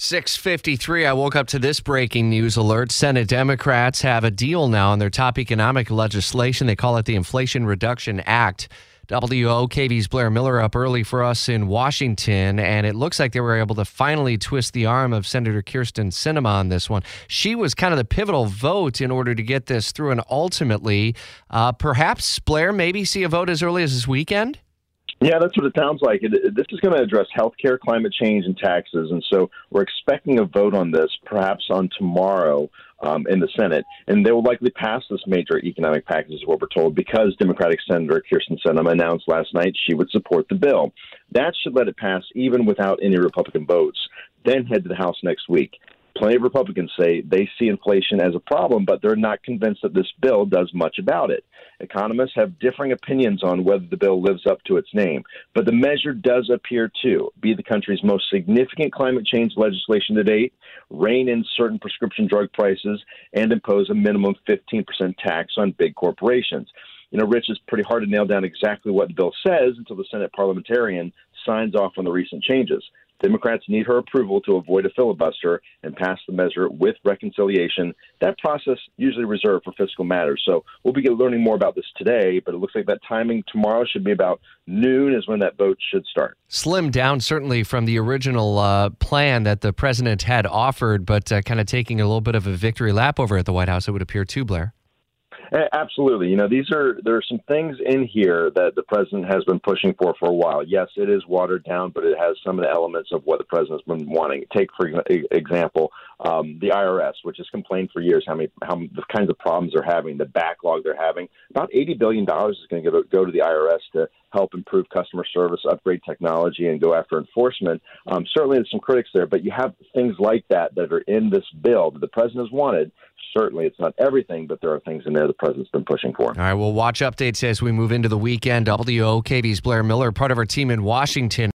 653, I woke up to this breaking news alert. Senate Democrats have a deal now on their top economic legislation. They call it the Inflation Reduction Act. WOKV's Blair Miller up early for us in Washington, and it looks like they were able to finally twist the arm of Senator Kyrsten Sinema on this one. She was kind of the pivotal vote in order to get this through, and ultimately, uh, perhaps Blair maybe see a vote as early as this weekend? Yeah, that's what it sounds like. It, this is going to address healthcare, climate change, and taxes, and so we're expecting a vote on this perhaps on tomorrow um, in the Senate, and they will likely pass this major economic package, is what we're told, because Democratic Senator Kyrsten Sinema announced last night she would support the bill. That should let it pass even without any Republican votes. Then head to the House next week plenty of Republicans say they see inflation as a problem, but they're not convinced that this bill does much about it. Economists have differing opinions on whether the bill lives up to its name, but the measure does appear to be the country's most significant climate change legislation to date, rein in certain prescription drug prices, and impose a minimum 15% tax on big corporations. You know, Rich, it's pretty hard to nail down exactly what the bill says until the Senate parliamentarian signs off on the recent changes. Democrats need her approval to avoid a filibuster and pass the measure with reconciliation. That process usually reserved for fiscal matters. So we'll be learning more about this today, but it looks like that timing tomorrow should be about noon is when that vote should start. Slim down certainly from the original uh, plan that the president had offered, but uh, kind of taking a little bit of a victory lap over at the White House, it would appear too, Blair. Absolutely. You know, these are there are some things in here that the president has been pushing for for a while. Yes, it is watered down, but it has some of the elements of what the president's been wanting. Take for example, um, the IRS, which has complained for years how many how the kinds of problems they're having, the backlog they're having. About eighty billion dollars is going to go to the IRS to help improve customer service, upgrade technology, and go after enforcement. Um, certainly, there's some critics there, but you have things like that that are in this bill that the president has wanted certainly it's not everything, but there are things in there the president's been pushing for. All right, we'll watch updates as we move into the weekend. WOKV's Blair Miller, part of our team in Washington.